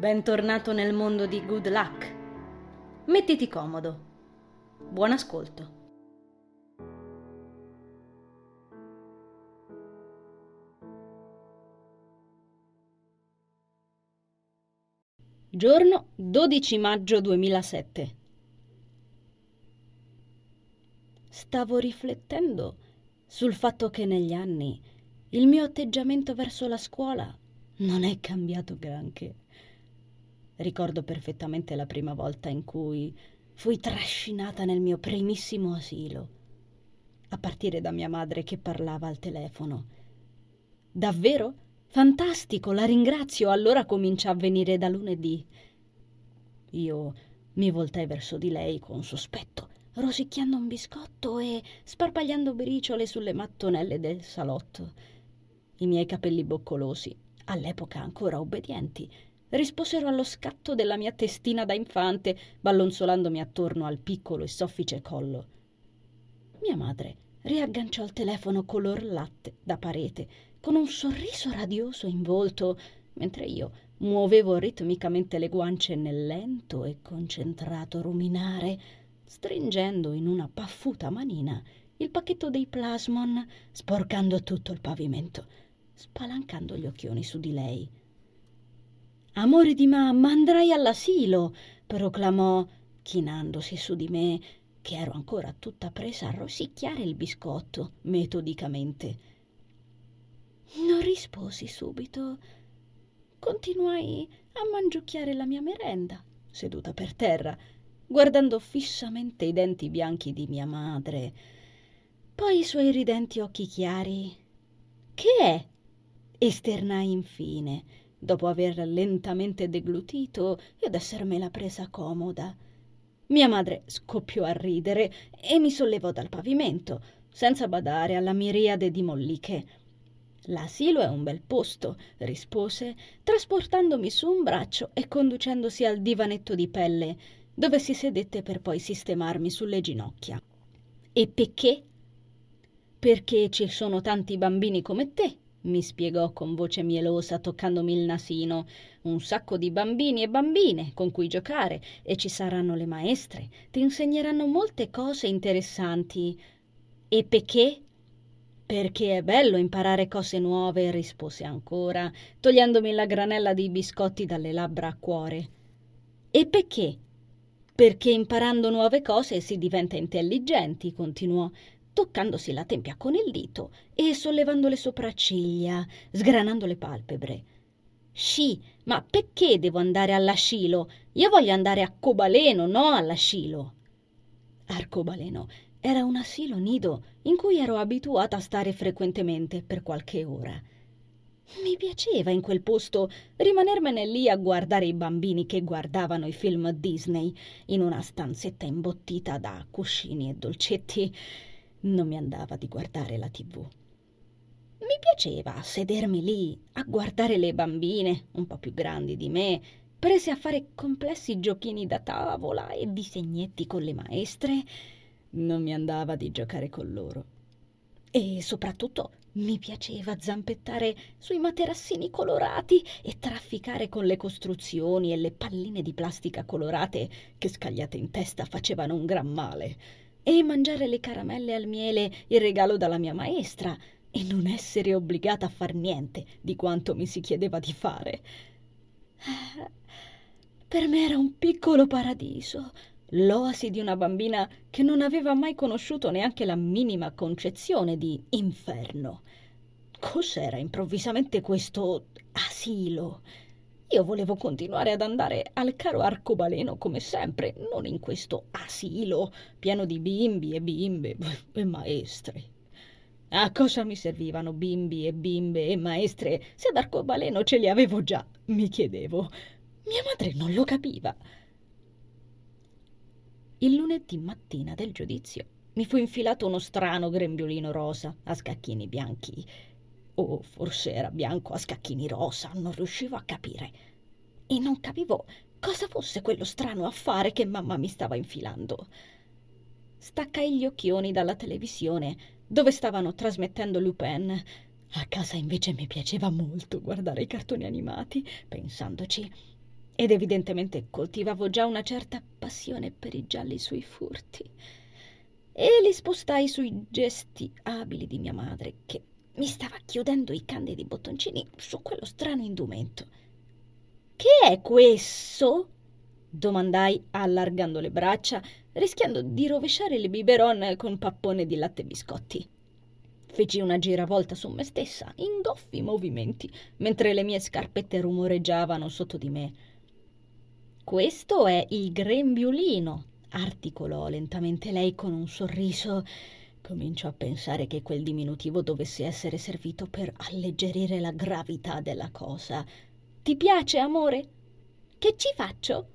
Bentornato nel mondo di Good Luck. Mettiti comodo. Buon ascolto. Giorno 12 maggio 2007. Stavo riflettendo sul fatto che negli anni il mio atteggiamento verso la scuola non è cambiato granché. Ricordo perfettamente la prima volta in cui fui trascinata nel mio primissimo asilo, a partire da mia madre che parlava al telefono. Davvero? Fantastico, la ringrazio, allora comincia a venire da lunedì. Io mi voltai verso di lei con sospetto, rosicchiando un biscotto e sparpagliando briciole sulle mattonelle del salotto. I miei capelli boccolosi, all'epoca ancora obbedienti, risposero allo scatto della mia testina da infante, ballonzolandomi attorno al piccolo e soffice collo. Mia madre riagganciò il telefono color latte da parete, con un sorriso radioso in volto, mentre io muovevo ritmicamente le guance nel lento e concentrato ruminare, stringendo in una paffuta manina il pacchetto dei plasmon, sporcando tutto il pavimento, spalancando gli occhioni su di lei Amore di mamma, andrai all'asilo, proclamò, chinandosi su di me, che ero ancora tutta presa a rosicchiare il biscotto metodicamente. Non risposi subito. Continuai a mangiucchiare la mia merenda, seduta per terra, guardando fissamente i denti bianchi di mia madre, poi i suoi ridenti occhi chiari. Che è? esternai infine dopo aver lentamente deglutito ed essermela presa comoda. Mia madre scoppiò a ridere e mi sollevò dal pavimento, senza badare alla miriade di molliche. L'asilo è un bel posto, rispose, trasportandomi su un braccio e conducendosi al divanetto di pelle, dove si sedette per poi sistemarmi sulle ginocchia. E perché? Perché ci sono tanti bambini come te, mi spiegò con voce mielosa toccandomi il nasino. Un sacco di bambini e bambine con cui giocare e ci saranno le maestre. Ti insegneranno molte cose interessanti. E perché? Perché è bello imparare cose nuove, rispose ancora, togliendomi la granella dei biscotti dalle labbra a cuore. E perché? Perché imparando nuove cose si diventa intelligenti, continuò toccandosi la tempia con il dito e sollevando le sopracciglia, sgranando le palpebre. Sì, ma perché devo andare all'asilo? Io voglio andare a Cobaleno, no all'asilo. Arcobaleno era un asilo nido in cui ero abituata a stare frequentemente per qualche ora. Mi piaceva in quel posto rimanermene lì a guardare i bambini che guardavano i film Disney in una stanzetta imbottita da cuscini e dolcetti non mi andava di guardare la tv. Mi piaceva sedermi lì a guardare le bambine, un po' più grandi di me, prese a fare complessi giochini da tavola e disegnetti con le maestre. Non mi andava di giocare con loro. E soprattutto mi piaceva zampettare sui materassini colorati e trafficare con le costruzioni e le palline di plastica colorate che scagliate in testa facevano un gran male e mangiare le caramelle al miele, il regalo dalla mia maestra, e non essere obbligata a far niente di quanto mi si chiedeva di fare. Per me era un piccolo paradiso, l'oasi di una bambina che non aveva mai conosciuto neanche la minima concezione di inferno. Cos'era improvvisamente questo asilo? Io volevo continuare ad andare al caro arcobaleno come sempre, non in questo asilo pieno di bimbi e bimbe e maestre. A cosa mi servivano bimbi e bimbe e maestre se ad arcobaleno ce li avevo già? Mi chiedevo. Mia madre non lo capiva. Il lunedì mattina del giudizio mi fu infilato uno strano grembiulino rosa a scacchini bianchi o forse era bianco a scacchini rosa, non riuscivo a capire. E non capivo cosa fosse quello strano affare che mamma mi stava infilando. Staccai gli occhioni dalla televisione, dove stavano trasmettendo Lupin. A casa invece mi piaceva molto guardare i cartoni animati, pensandoci. ed evidentemente coltivavo già una certa passione per i gialli sui furti. E li spostai sui gesti abili di mia madre, che mi stava chiudendo i candidi bottoncini su quello strano indumento. Che è questo? domandai allargando le braccia, rischiando di rovesciare le biberon con pappone di latte e biscotti. Feci una giravolta su me stessa, in goffi movimenti, mentre le mie scarpette rumoreggiavano sotto di me. Questo è il grembiulino, articolò lentamente lei con un sorriso. Comincio a pensare che quel diminutivo dovesse essere servito per alleggerire la gravità della cosa. Ti piace, amore? Che ci faccio?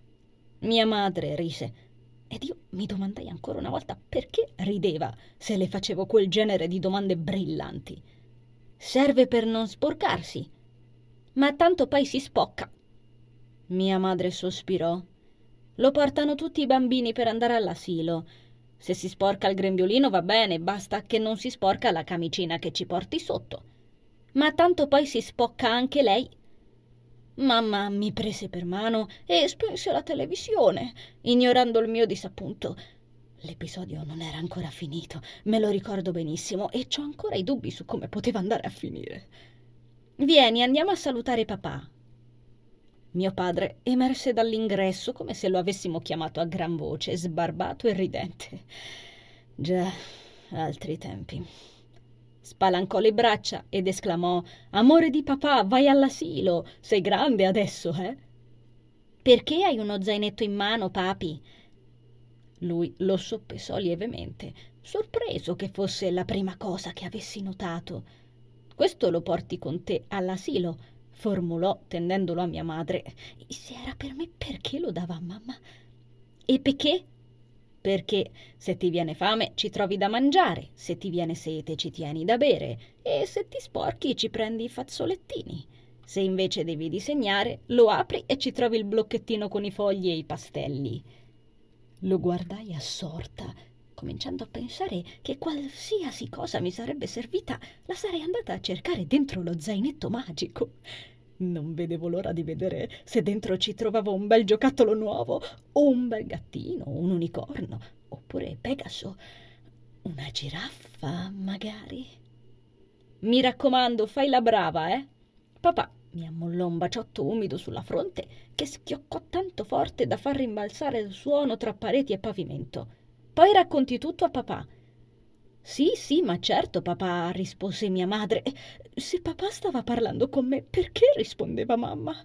Mia madre rise ed io mi domandai ancora una volta perché rideva se le facevo quel genere di domande brillanti. Serve per non sporcarsi. Ma tanto poi si spocca. Mia madre sospirò. Lo portano tutti i bambini per andare all'asilo. Se si sporca il grembiolino va bene, basta che non si sporca la camicina che ci porti sotto. Ma tanto poi si spocca anche lei Mamma mi prese per mano e spense la televisione, ignorando il mio disappunto. L'episodio non era ancora finito, me lo ricordo benissimo e ho ancora i dubbi su come poteva andare a finire. Vieni, andiamo a salutare papà. Mio padre emerse dall'ingresso come se lo avessimo chiamato a gran voce, sbarbato e ridente. Già, altri tempi spalancò le braccia ed esclamò Amore di papà, vai all'asilo. Sei grande adesso, eh? Perché hai uno zainetto in mano, papi? Lui lo soppesò lievemente, sorpreso che fosse la prima cosa che avessi notato. Questo lo porti con te all'asilo, formulò tendendolo a mia madre. Se era per me, perché lo dava a mamma? E perché? perché se ti viene fame ci trovi da mangiare, se ti viene sete ci tieni da bere e se ti sporchi ci prendi i fazzolettini. Se invece devi disegnare, lo apri e ci trovi il blocchettino con i fogli e i pastelli. Lo guardai assorta, cominciando a pensare che qualsiasi cosa mi sarebbe servita la sarei andata a cercare dentro lo zainetto magico. Non vedevo l'ora di vedere se dentro ci trovavo un bel giocattolo nuovo, o un bel gattino, un unicorno, oppure Pegaso, una giraffa, magari. Mi raccomando, fai la brava, eh? Papà mi ammollò un baciotto umido sulla fronte che schioccò tanto forte da far rimbalzare il suono tra pareti e pavimento. Poi racconti tutto a papà sì, sì, ma certo, papà, rispose mia madre. Se papà stava parlando con me, perché rispondeva mamma?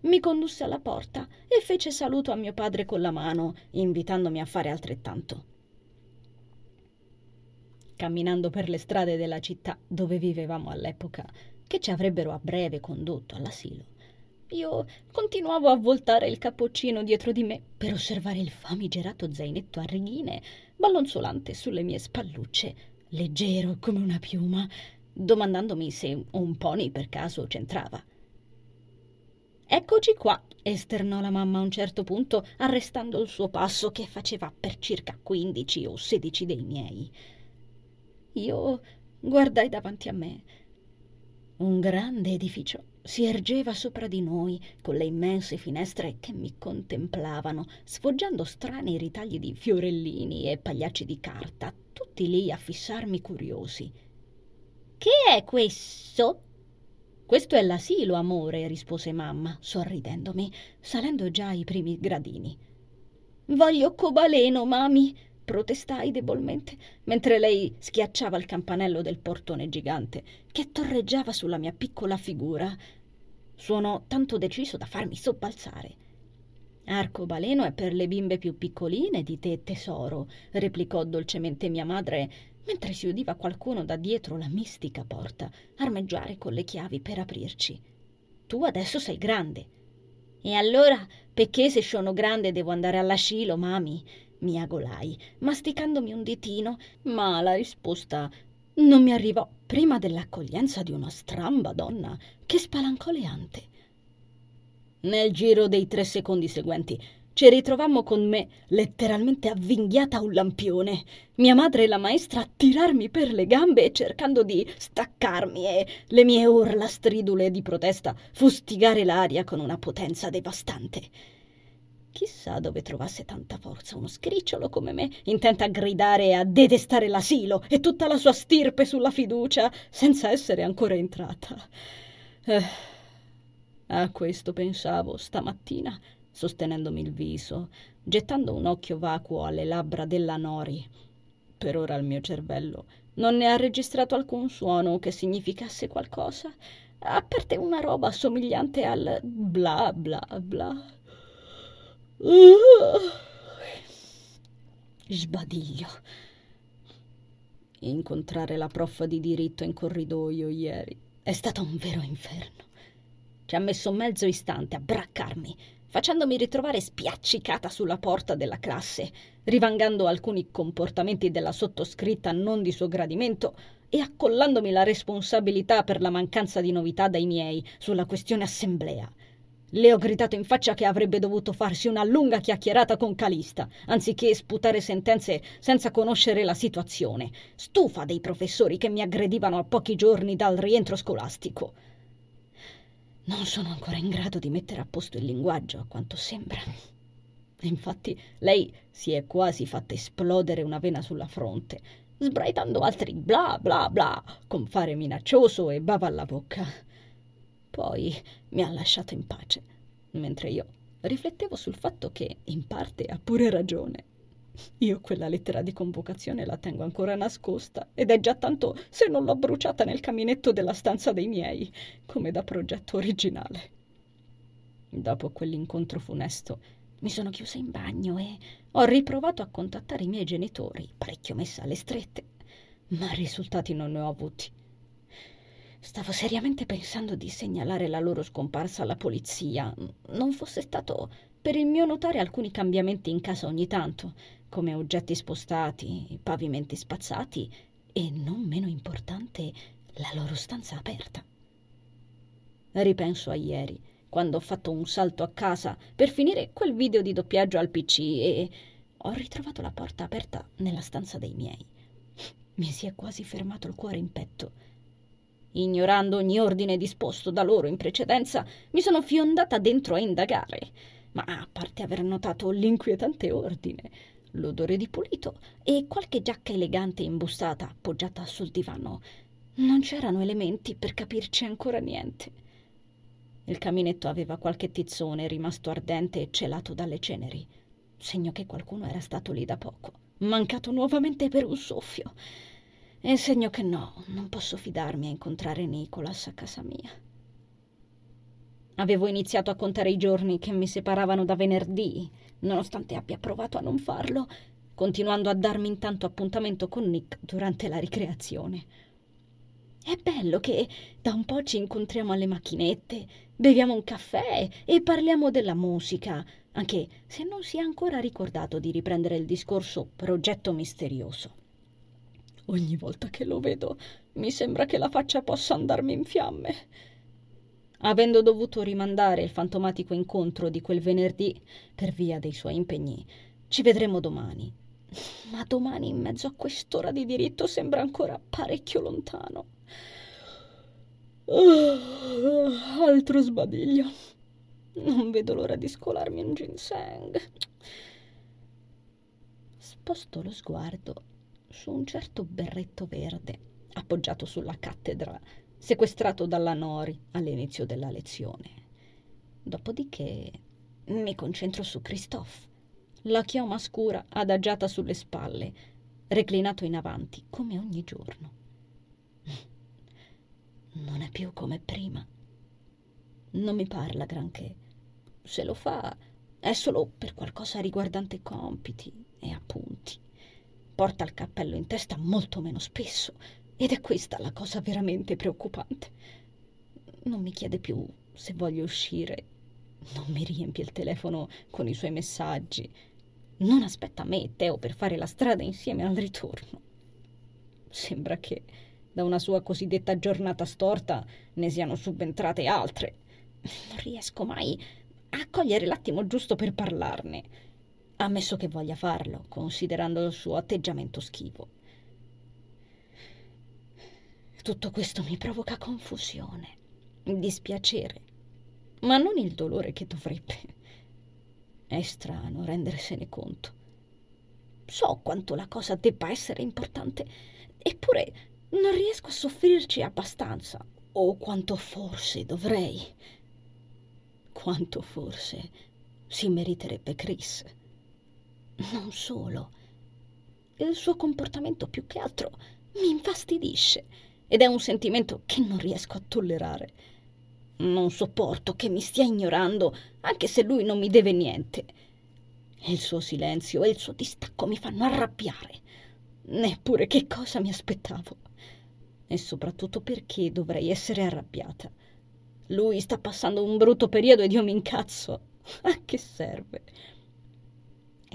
Mi condusse alla porta e fece saluto a mio padre con la mano, invitandomi a fare altrettanto. Camminando per le strade della città dove vivevamo all'epoca, che ci avrebbero a breve condotto all'asilo, io continuavo a voltare il cappoccino dietro di me per osservare il famigerato zainetto a righine ballonzolante sulle mie spallucce, leggero come una piuma, domandandomi se un pony per caso c'entrava. Eccoci qua, esternò la mamma a un certo punto, arrestando il suo passo che faceva per circa quindici o sedici dei miei. Io guardai davanti a me. Un grande edificio si ergeva sopra di noi con le immense finestre che mi contemplavano, sfoggiando strani ritagli di fiorellini e pagliacci di carta, tutti lì a fissarmi curiosi. Che è questo? Questo è l'asilo, amore, rispose mamma, sorridendomi, salendo già i primi gradini. Voglio cobaleno, mami, protestai debolmente, mentre lei schiacciava il campanello del portone gigante che torreggiava sulla mia piccola figura. Suonò tanto deciso da farmi sobbalzare. Arcobaleno è per le bimbe più piccoline di te, tesoro, replicò dolcemente mia madre, mentre si udiva qualcuno da dietro la mistica porta armeggiare con le chiavi per aprirci. Tu adesso sei grande. E allora, perché se sono grande devo andare all'asilo, mami? Miagolai, masticandomi un ditino, ma la risposta non mi arrivò prima dell'accoglienza di una stramba donna che spalancò le ante. Nel giro dei tre secondi seguenti ci ritrovammo con me letteralmente avvinghiata a un lampione, mia madre e la maestra a tirarmi per le gambe cercando di staccarmi e le mie urla stridule di protesta fustigare l'aria con una potenza devastante. Chissà dove trovasse tanta forza uno scricciolo come me, intenta a gridare e a detestare l'asilo e tutta la sua stirpe sulla fiducia, senza essere ancora entrata. Eh, a questo pensavo stamattina sostenendomi il viso, gettando un occhio vacuo alle labbra della Nori. Per ora il mio cervello non ne ha registrato alcun suono che significasse qualcosa, a parte una roba somigliante al bla bla bla. Sbadiglio. Incontrare la prof di diritto in corridoio ieri è stato un vero inferno. Ci ha messo mezzo istante a braccarmi facendomi ritrovare spiaccicata sulla porta della classe, rivangando alcuni comportamenti della sottoscritta non di suo gradimento e accollandomi la responsabilità per la mancanza di novità dai miei sulla questione assemblea. Le ho gridato in faccia che avrebbe dovuto farsi una lunga chiacchierata con Calista, anziché sputare sentenze senza conoscere la situazione, stufa dei professori che mi aggredivano a pochi giorni dal rientro scolastico. Non sono ancora in grado di mettere a posto il linguaggio, a quanto sembra. Infatti, lei si è quasi fatta esplodere una vena sulla fronte, sbraitando altri bla bla bla con fare minaccioso e bava alla bocca. Poi mi ha lasciato in pace, mentre io riflettevo sul fatto che, in parte, ha pure ragione. Io quella lettera di convocazione la tengo ancora nascosta ed è già tanto se non l'ho bruciata nel caminetto della stanza dei miei, come da progetto originale. Dopo quell'incontro funesto mi sono chiusa in bagno e ho riprovato a contattare i miei genitori, parecchio messa alle strette, ma risultati non ne ho avuti. Stavo seriamente pensando di segnalare la loro scomparsa alla polizia, non fosse stato per il mio notare alcuni cambiamenti in casa ogni tanto, come oggetti spostati, pavimenti spazzati e, non meno importante, la loro stanza aperta. Ripenso a ieri, quando ho fatto un salto a casa per finire quel video di doppiaggio al PC e ho ritrovato la porta aperta nella stanza dei miei. Mi si è quasi fermato il cuore in petto. Ignorando ogni ordine disposto da loro in precedenza, mi sono fiondata dentro a indagare ma a parte aver notato l'inquietante ordine, l'odore di pulito e qualche giacca elegante imbustata appoggiata sul divano, non c'erano elementi per capirci ancora niente. Il caminetto aveva qualche tizzone rimasto ardente e celato dalle ceneri, segno che qualcuno era stato lì da poco, mancato nuovamente per un soffio. E segno che no, non posso fidarmi a incontrare Nicholas a casa mia. Avevo iniziato a contare i giorni che mi separavano da venerdì, nonostante abbia provato a non farlo, continuando a darmi intanto appuntamento con Nick durante la ricreazione. È bello che da un po' ci incontriamo alle macchinette, beviamo un caffè e parliamo della musica, anche se non si è ancora ricordato di riprendere il discorso progetto misterioso. Ogni volta che lo vedo mi sembra che la faccia possa andarmi in fiamme. Avendo dovuto rimandare il fantomatico incontro di quel venerdì per via dei suoi impegni, ci vedremo domani. Ma domani in mezzo a quest'ora di diritto sembra ancora parecchio lontano. Uh, altro sbadiglio. Non vedo l'ora di scolarmi un ginseng. Sposto lo sguardo su un certo berretto verde appoggiato sulla cattedra sequestrato dalla Nori all'inizio della lezione. Dopodiché mi concentro su Christophe, la chioma scura adagiata sulle spalle, reclinato in avanti come ogni giorno. Non è più come prima. Non mi parla granché. Se lo fa è solo per qualcosa riguardante compiti e appunti. Porta il cappello in testa molto meno spesso ed è questa la cosa veramente preoccupante. Non mi chiede più se voglio uscire, non mi riempie il telefono con i suoi messaggi, non aspetta me e Teo per fare la strada insieme al ritorno. Sembra che da una sua cosiddetta giornata storta ne siano subentrate altre. Non riesco mai a cogliere l'attimo giusto per parlarne, ammesso che voglia farlo, considerando il suo atteggiamento schivo. Tutto questo mi provoca confusione, dispiacere, ma non il dolore che dovrebbe. È strano rendersene conto. So quanto la cosa debba essere importante, eppure non riesco a soffrirci abbastanza, o quanto forse dovrei. Quanto forse si meriterebbe Chris. Non solo. Il suo comportamento più che altro mi infastidisce ed è un sentimento che non riesco a tollerare. Non sopporto che mi stia ignorando, anche se lui non mi deve niente. Il suo silenzio e il suo distacco mi fanno arrabbiare. Neppure che cosa mi aspettavo. E soprattutto perché dovrei essere arrabbiata. Lui sta passando un brutto periodo ed io mi incazzo. A che serve?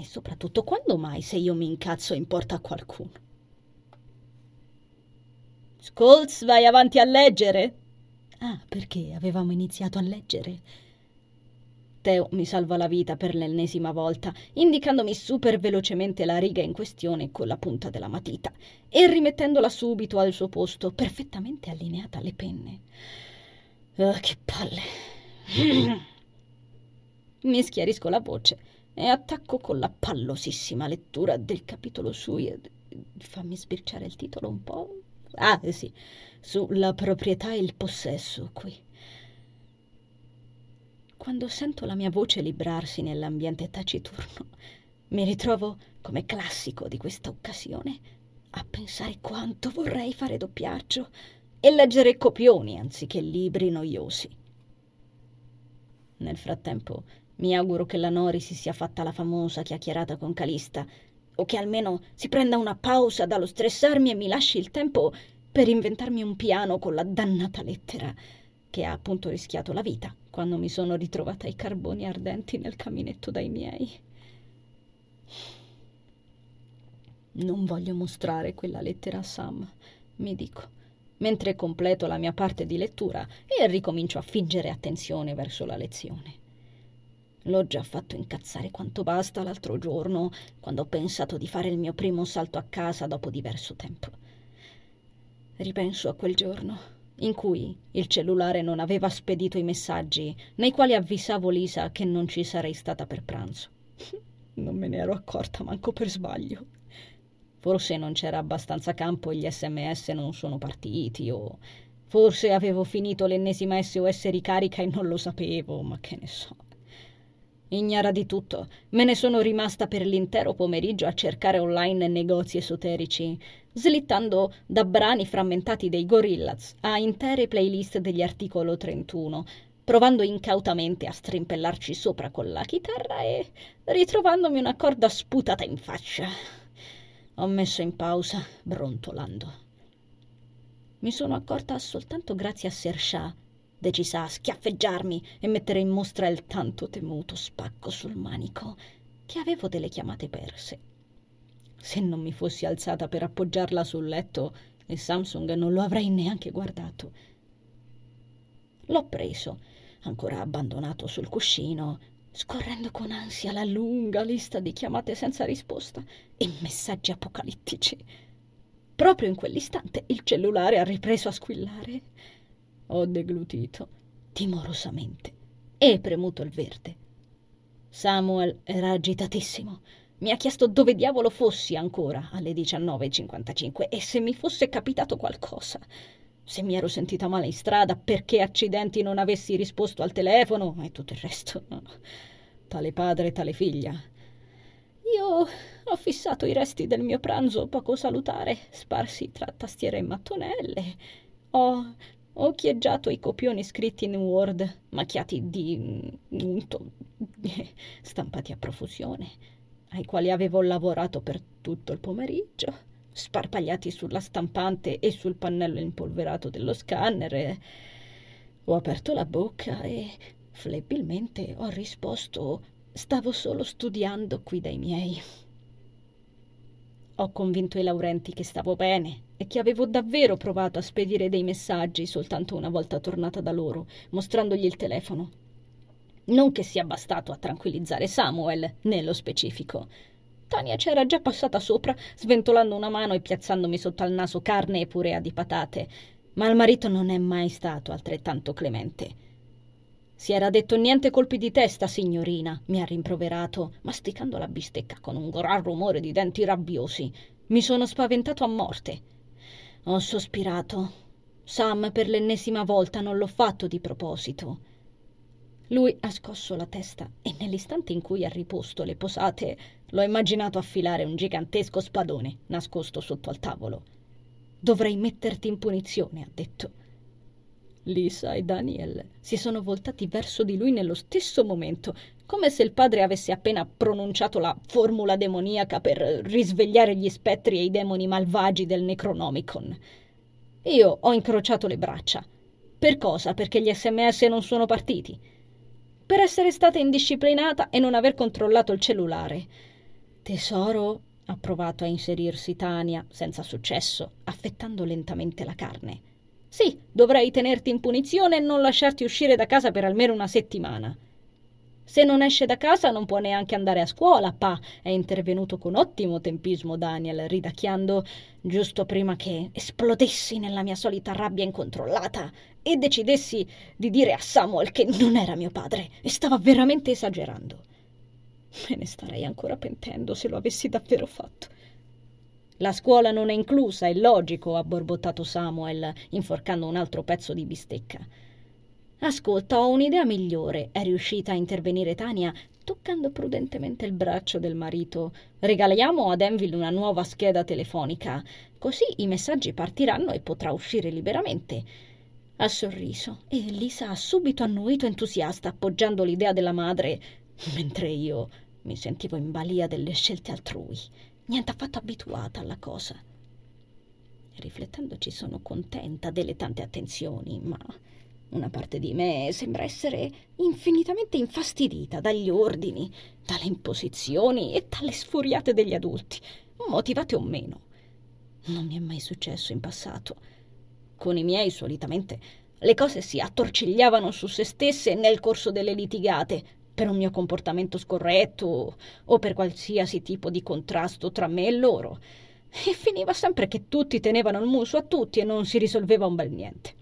E soprattutto quando mai se io mi incazzo importa a qualcuno? Scholz, vai avanti a leggere. Ah, perché avevamo iniziato a leggere? Teo mi salva la vita per l'ennesima volta, indicandomi super velocemente la riga in questione con la punta della matita e rimettendola subito al suo posto, perfettamente allineata alle penne. Oh, che palle! mi schiarisco la voce e attacco con la pallosissima lettura del capitolo sui. Fammi sbirciare il titolo un po'. Ah, sì, sulla proprietà e il possesso qui. Quando sento la mia voce librarsi nell'ambiente taciturno, mi ritrovo, come classico di questa occasione, a pensare quanto vorrei fare doppiaggio e leggere copioni anziché libri noiosi. Nel frattempo mi auguro che la Nori si sia fatta la famosa chiacchierata con Calista o che almeno si prenda una pausa dallo stressarmi e mi lasci il tempo per inventarmi un piano con la dannata lettera che ha appunto rischiato la vita quando mi sono ritrovata ai carboni ardenti nel caminetto dai miei. Non voglio mostrare quella lettera a Sam, mi dico, mentre completo la mia parte di lettura e ricomincio a fingere attenzione verso la lezione. L'ho già fatto incazzare quanto basta l'altro giorno, quando ho pensato di fare il mio primo salto a casa dopo diverso tempo. Ripenso a quel giorno in cui il cellulare non aveva spedito i messaggi nei quali avvisavo Lisa che non ci sarei stata per pranzo. Non me ne ero accorta manco per sbaglio. Forse non c'era abbastanza campo e gli sms non sono partiti, o forse avevo finito l'ennesima SOS ricarica e non lo sapevo, ma che ne so. Ignara di tutto, me ne sono rimasta per l'intero pomeriggio a cercare online negozi esoterici, slittando da brani frammentati dei Gorillaz a intere playlist degli articolo 31, provando incautamente a strimpellarci sopra con la chitarra e ritrovandomi una corda sputata in faccia. Ho messo in pausa, brontolando. Mi sono accorta soltanto grazie a Sersha decisa a schiaffeggiarmi e mettere in mostra il tanto temuto spacco sul manico, che avevo delle chiamate perse. Se non mi fossi alzata per appoggiarla sul letto, il Samsung non lo avrei neanche guardato. L'ho preso, ancora abbandonato sul cuscino, scorrendo con ansia la lunga lista di chiamate senza risposta e messaggi apocalittici. Proprio in quell'istante il cellulare ha ripreso a squillare. Ho deglutito timorosamente e premuto il verde. Samuel era agitatissimo. Mi ha chiesto dove diavolo fossi ancora alle 19.55 e se mi fosse capitato qualcosa. Se mi ero sentita male in strada, perché accidenti non avessi risposto al telefono e tutto il resto. Tale padre, tale figlia. Io ho fissato i resti del mio pranzo poco salutare, sparsi tra tastiere e mattonelle. Ho occhieggiato i copioni scritti in Word, macchiati di unto, stampati a profusione, ai quali avevo lavorato per tutto il pomeriggio, sparpagliati sulla stampante e sul pannello impolverato dello scanner. E ho aperto la bocca e flebilmente ho risposto stavo solo studiando qui dai miei. Ho convinto i Laurenti che stavo bene e che avevo davvero provato a spedire dei messaggi soltanto una volta tornata da loro, mostrandogli il telefono. Non che sia bastato a tranquillizzare Samuel, nello specifico. Tania c'era già passata sopra, sventolando una mano e piazzandomi sotto al naso carne e purea di patate, ma il marito non è mai stato altrettanto clemente. Si era detto niente colpi di testa, signorina, mi ha rimproverato, masticando la bistecca con un gran rumore di denti rabbiosi. Mi sono spaventato a morte. Ho sospirato. Sam, per l'ennesima volta non l'ho fatto di proposito. Lui ha scosso la testa e nell'istante in cui ha riposto le posate l'ho immaginato affilare un gigantesco spadone nascosto sotto al tavolo. Dovrei metterti in punizione, ha detto. Lisa e Daniel si sono voltati verso di lui nello stesso momento, come se il padre avesse appena pronunciato la formula demoniaca per risvegliare gli spettri e i demoni malvagi del Necronomicon. Io ho incrociato le braccia. Per cosa? Perché gli sms non sono partiti per essere stata indisciplinata e non aver controllato il cellulare. Tesoro, ha provato a inserirsi Tania, senza successo, affettando lentamente la carne. Sì, dovrei tenerti in punizione e non lasciarti uscire da casa per almeno una settimana. Se non esce da casa non può neanche andare a scuola, pa, è intervenuto con ottimo tempismo Daniel, ridacchiando giusto prima che esplodessi nella mia solita rabbia incontrollata e decidessi di dire a Samuel che non era mio padre e stava veramente esagerando. Me ne starei ancora pentendo se lo avessi davvero fatto. La scuola non è inclusa, è logico, ha borbottato Samuel, inforcando un altro pezzo di bistecca. Ascolta, ho un'idea migliore, è riuscita a intervenire Tania, toccando prudentemente il braccio del marito. Regaliamo ad Enville una nuova scheda telefonica, così i messaggi partiranno e potrà uscire liberamente. Ha sorriso e Lisa ha subito annuito entusiasta, appoggiando l'idea della madre, mentre io mi sentivo in balia delle scelte altrui, niente affatto abituata alla cosa. Riflettendoci sono contenta delle tante attenzioni, ma una parte di me sembra essere infinitamente infastidita dagli ordini, dalle imposizioni e dalle sfuriate degli adulti, motivate o meno. Non mi è mai successo in passato. Con i miei solitamente le cose si attorcigliavano su se stesse nel corso delle litigate, per un mio comportamento scorretto o per qualsiasi tipo di contrasto tra me e loro. E finiva sempre che tutti tenevano il muso a tutti e non si risolveva un bel niente.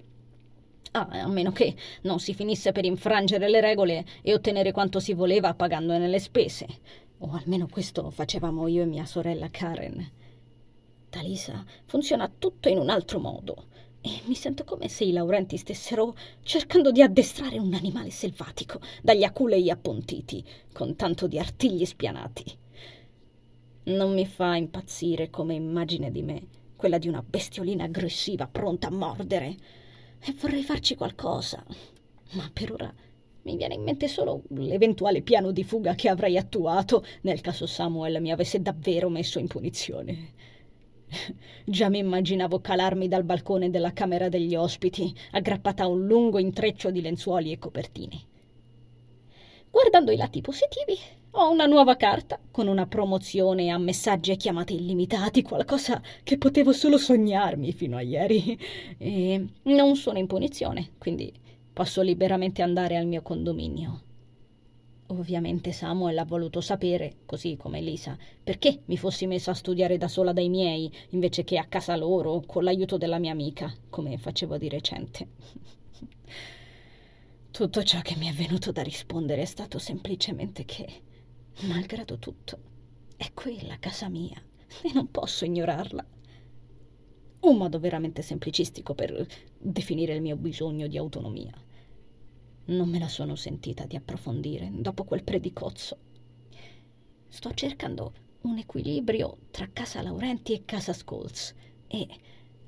Ah, a meno che non si finisse per infrangere le regole e ottenere quanto si voleva pagandone le spese. O almeno questo facevamo io e mia sorella Karen. Talisa funziona tutto in un altro modo e mi sento come se i Laurenti stessero cercando di addestrare un animale selvatico dagli aculei appuntiti, con tanto di artigli spianati. Non mi fa impazzire come immagine di me, quella di una bestiolina aggressiva pronta a mordere e vorrei farci qualcosa. Ma per ora mi viene in mente solo l'eventuale piano di fuga che avrei attuato nel caso Samuel mi avesse davvero messo in punizione. Già mi immaginavo calarmi dal balcone della camera degli ospiti, aggrappata a un lungo intreccio di lenzuoli e copertine. Guardando i lati positivi, ho una nuova carta con una promozione a messaggi e chiamate illimitati, qualcosa che potevo solo sognarmi fino a ieri. E non sono in punizione, quindi posso liberamente andare al mio condominio. Ovviamente Samuel ha voluto sapere, così come Lisa, perché mi fossi messa a studiare da sola dai miei, invece che a casa loro, con l'aiuto della mia amica, come facevo di recente. Tutto ciò che mi è venuto da rispondere è stato semplicemente che, malgrado tutto, è quella casa mia e non posso ignorarla. Un modo veramente semplicistico per definire il mio bisogno di autonomia. Non me la sono sentita di approfondire dopo quel predicozzo. Sto cercando un equilibrio tra casa Laurenti e casa Scholes e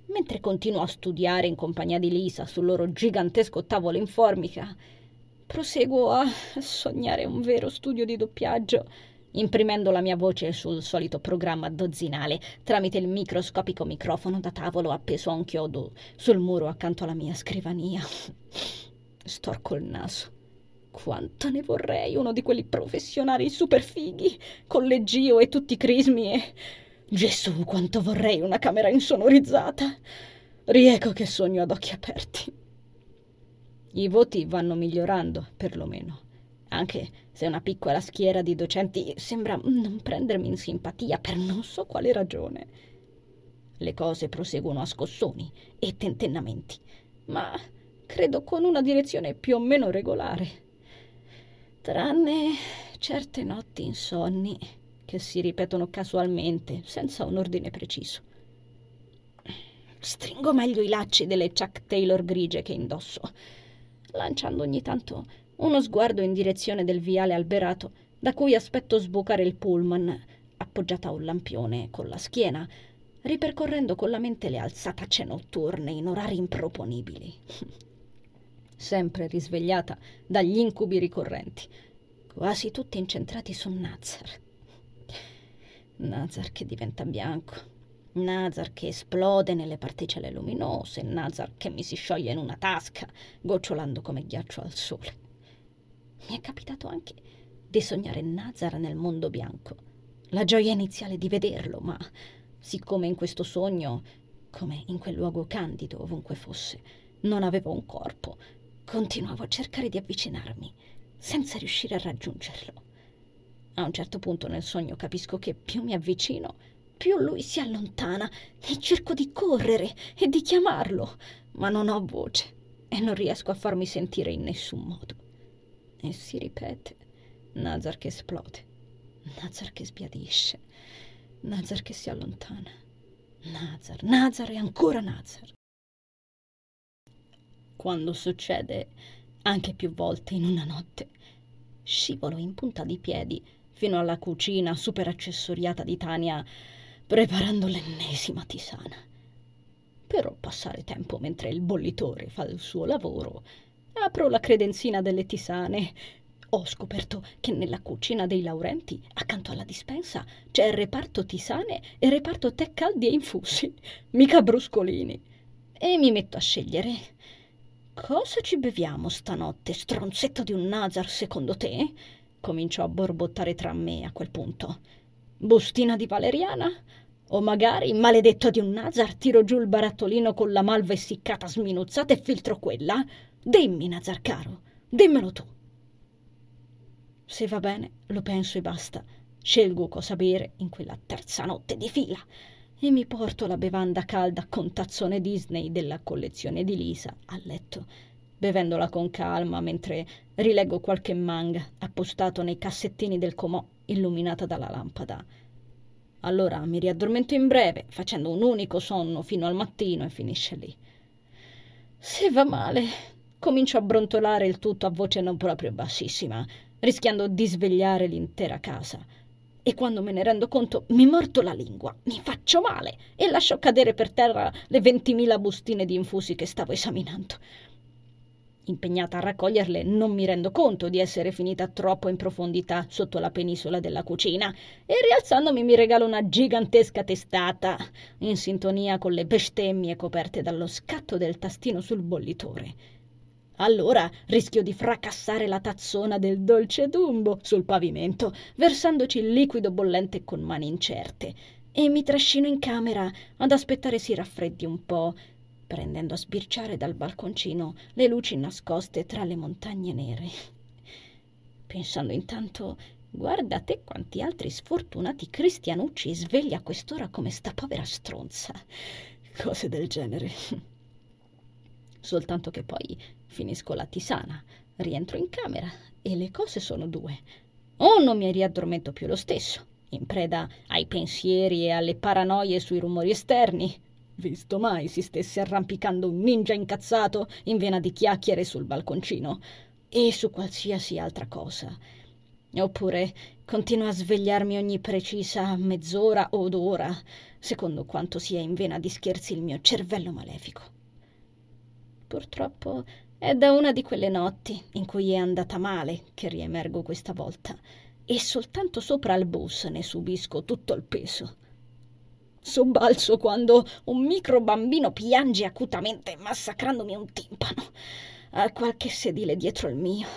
mentre continuo a studiare in compagnia di Lisa sul loro gigantesco tavolo in formica, proseguo a sognare un vero studio di doppiaggio, imprimendo la mia voce sul solito programma dozzinale tramite il microscopico microfono da tavolo appeso a un chiodo sul muro accanto alla mia scrivania. Storco il naso. Quanto ne vorrei uno di quelli professionali super fighi, con leggio e tutti i crismi e Gesù, quanto vorrei una camera insonorizzata. Rieco che sogno ad occhi aperti. I voti vanno migliorando, perlomeno. anche se una piccola schiera di docenti sembra non prendermi in simpatia per non so quale ragione. Le cose proseguono a scossoni e tentennamenti, ma credo con una direzione più o meno regolare. Tranne certe notti insonni che si ripetono casualmente, senza un ordine preciso. Stringo meglio i lacci delle Chuck Taylor grigie che indosso, lanciando ogni tanto uno sguardo in direzione del viale alberato da cui aspetto sbucare il pullman, appoggiata a un lampione con la schiena, ripercorrendo con la mente le alzatacce notturne in orari improponibili. Sempre risvegliata dagli incubi ricorrenti, quasi tutti incentrati su Nazar. Nazar che diventa bianco, Nazar che esplode nelle particelle luminose, Nazar che mi si scioglie in una tasca, gocciolando come ghiaccio al sole. Mi è capitato anche di sognare Nazar nel mondo bianco. La gioia iniziale di vederlo, ma siccome in questo sogno, come in quel luogo candido ovunque fosse, non avevo un corpo, continuavo a cercare di avvicinarmi, senza riuscire a raggiungerlo. A un certo punto nel sogno capisco che più mi avvicino, più lui si allontana e cerco di correre e di chiamarlo, ma non ho voce e non riesco a farmi sentire in nessun modo. E si ripete, Nazar che esplode, Nazar che sbiadisce, Nazar che si allontana, Nazar, Nazar e ancora Nazar. Quando succede, anche più volte in una notte, scivolo in punta di piedi fino alla cucina super accessoriata di Tania preparando l'ennesima tisana. Per passare tempo mentre il bollitore fa il suo lavoro, apro la credenzina delle tisane. Ho scoperto che nella cucina dei Laurenti, accanto alla dispensa, c'è il reparto tisane e il reparto tè caldi e infusi, mica bruscolini. E mi metto a scegliere. Cosa ci beviamo stanotte, stronzetto di un Nazar, secondo te? Cominciò a borbottare tra me a quel punto. Bustina di valeriana? O magari, maledetto di un Nazar, tiro giù il barattolino con la malva essiccata sminuzzata e filtro quella? Dimmi, Nazar caro, dimmelo tu. Se va bene, lo penso e basta. Scelgo cosa bere in quella terza notte di fila e mi porto la bevanda calda con tazzone Disney della collezione di Lisa a letto, bevendola con calma mentre rileggo qualche manga appostato nei cassettini del comò illuminata dalla lampada allora mi riaddormento in breve, facendo un unico sonno fino al mattino e finisce lì. Se va male, comincio a brontolare il tutto a voce non proprio bassissima, rischiando di svegliare l'intera casa. E quando me ne rendo conto mi morto la lingua, mi faccio male e lascio cadere per terra le ventimila bustine di infusi che stavo esaminando. Impegnata a raccoglierle, non mi rendo conto di essere finita troppo in profondità sotto la penisola della cucina e rialzandomi mi regalo una gigantesca testata, in sintonia con le bestemmie coperte dallo scatto del tastino sul bollitore. Allora rischio di fracassare la tazzona del dolce Dumbo sul pavimento, versandoci il liquido bollente con mani incerte, e mi trascino in camera ad aspettare si raffreddi un po', prendendo a sbirciare dal balconcino le luci nascoste tra le montagne nere. Pensando intanto, guarda te quanti altri sfortunati cristianucci svegli a quest'ora come sta povera stronza. Cose del genere. Soltanto che poi finisco la tisana, rientro in camera e le cose sono due. O non mi riaddormento più lo stesso, in preda ai pensieri e alle paranoie sui rumori esterni, visto mai si stesse arrampicando un ninja incazzato in vena di chiacchiere sul balconcino e su qualsiasi altra cosa. Oppure continuo a svegliarmi ogni precisa mezz'ora o d'ora, secondo quanto sia in vena di scherzi il mio cervello malefico. Purtroppo è da una di quelle notti in cui è andata male che riemergo questa volta e soltanto sopra al bus ne subisco tutto il peso. Sobbalzo quando un micro bambino piange acutamente massacrandomi un timpano a qualche sedile dietro il mio,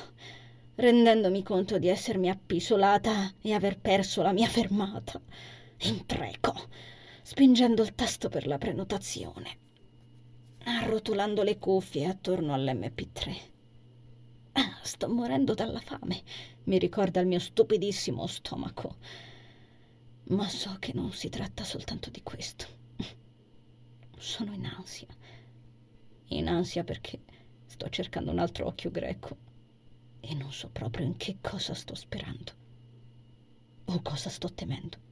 rendendomi conto di essermi appisolata e aver perso la mia fermata. Impreco, spingendo il tasto per la prenotazione, arrotolando le cuffie attorno all'MP3. Ah, sto morendo dalla fame, mi ricorda il mio stupidissimo stomaco. Ma so che non si tratta soltanto di questo. Sono in ansia. In ansia perché sto cercando un altro occhio greco e non so proprio in che cosa sto sperando o cosa sto temendo.